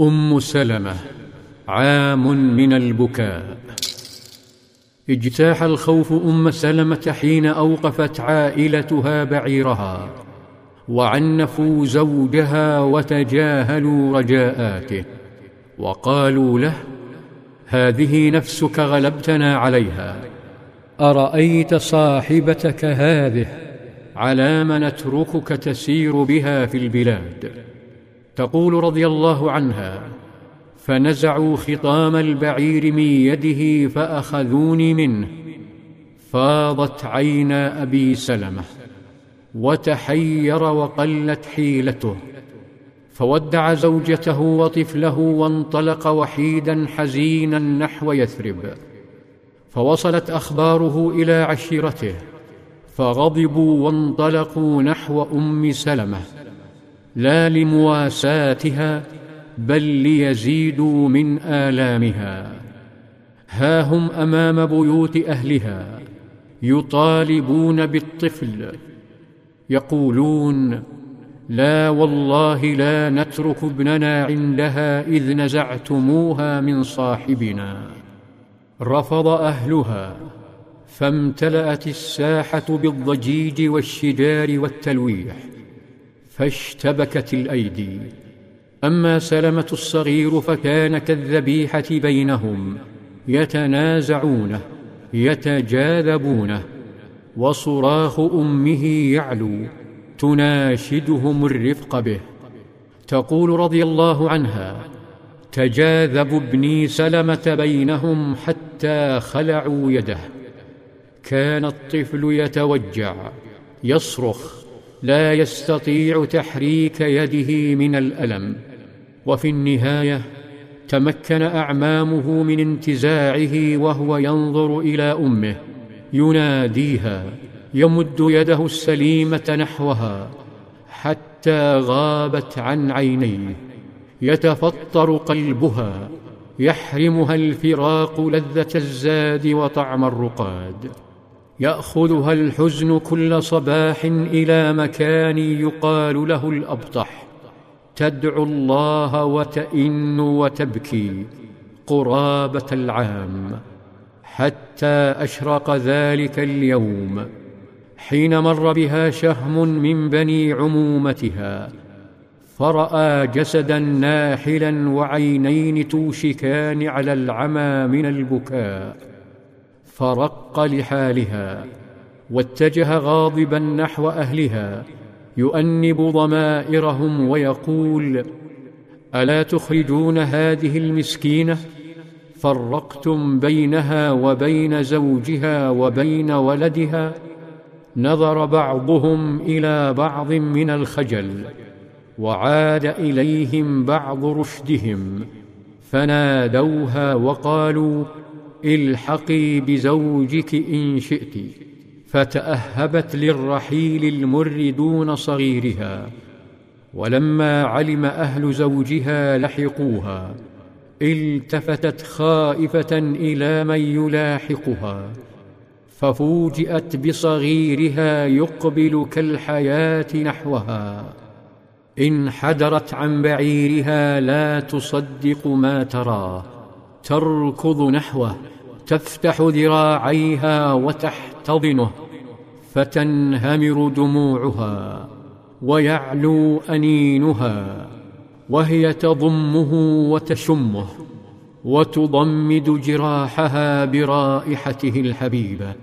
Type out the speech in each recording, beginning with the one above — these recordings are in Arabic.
أم سلمة عام من البكاء. اجتاح الخوف أم سلمة حين أوقفت عائلتها بعيرها وعنفوا زوجها وتجاهلوا رجاءاته وقالوا له هذه نفسك غلبتنا عليها أرأيت صاحبتك هذه علام نتركك تسير بها في البلاد؟ تقول رضي الله عنها فنزعوا خطام البعير من يده فأخذوني منه فاضت عينا أبي سلمة وتحير وقلت حيلته فودع زوجته وطفله وانطلق وحيدا حزينا نحو يثرب فوصلت أخباره إلى عشيرته فغضبوا وانطلقوا نحو أم سلمة. لا لمواساتها بل ليزيدوا من آلامها. ها هم أمام بيوت أهلها يطالبون بالطفل. يقولون لا والله لا نترك ابننا عندها إذ نزعتموها من صاحبنا. رفض أهلها فامتلأت الساحة بالضجيج والشجار والتلويح. فاشتبكت الأيدي. أما سلمة الصغير فكان كالذبيحة بينهم يتنازعونه يتجاذبونه. وصراخ أمه يعلو تناشدهم الرفق به. تقول رضي الله عنها تجاذب ابني سلمة بينهم حتى خلعوا يده. كان الطفل يتوجع يصرخ لا يستطيع تحريك يده من الألم. وفي النهاية تمكن أعمامه من انتزاعه وهو ينظر إلى أمه يناديها يمد يده السليمة نحوها حتى غابت عن عينيه. يتفطر قلبها يحرمها الفراق لذة الزاد وطعم الرقاد. يأخذها الحزن كل صباح إلى مكان يقال له الأبطح. تدعو الله وتئن وتبكي قرابة العام. حتى أشرق ذلك اليوم. حين مر بها شهم من بني عمومتها فرأى جسدا ناحلا وعينين توشكان على العمى من البكاء. فرق لحالها واتجه غاضبا نحو أهلها يؤنب ضمائرهم ويقول ألا تخرجون هذه المسكينة؟ فرقتم بينها وبين زوجها وبين ولدها نظر بعضهم إلى بعض من الخجل وعاد إليهم بعض رشدهم فنادوها وقالوا الحقي بزوجك إن شئت. فتأهبت للرحيل المر دون صغيرها ولما علم أهل زوجها لحقوها التفتت خائفة إلى من يلاحقها ففوجئت بصغيرها يقبل كالحياة نحوها. انحدرت عن بعيرها لا تصدق ما تراه. تركض نحوه تفتح ذراعيها وتحتضنه فتنهمر دموعها ويعلو أنينها وهي تضمه وتشمه وتضمد جراحها برائحته الحبيبة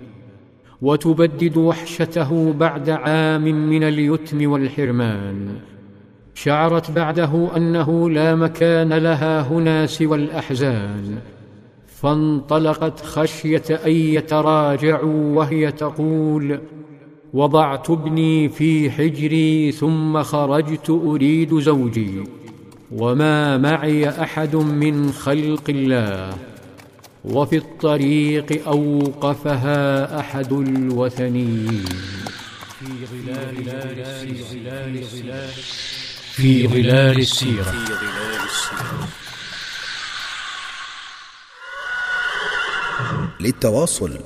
وتبدد وحشته بعد عام من اليتم والحرمان. شعرت بعده أنه لا مكان لها هنا سوى الأحزان فانطلقت خشية أن يتراجعوا وهي تقول وضعت ابني في حجري ثم خرجت أريد زوجي وما معي أحد من خلق الله وفي الطريق أوقفها أحد الوثنيين في ظلال في ظلال السيرة. للتواصل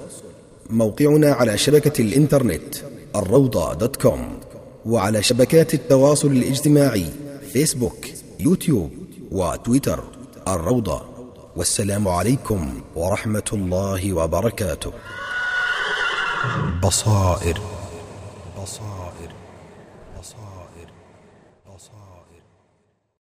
موقعنا على شبكة الإنترنت الروضة dot com وعلى شبكات التواصل الاجتماعي فيسبوك يوتيوب وتويتر الروضة. والسلام عليكم ورحمة الله وبركاته. بصائر. بصائر.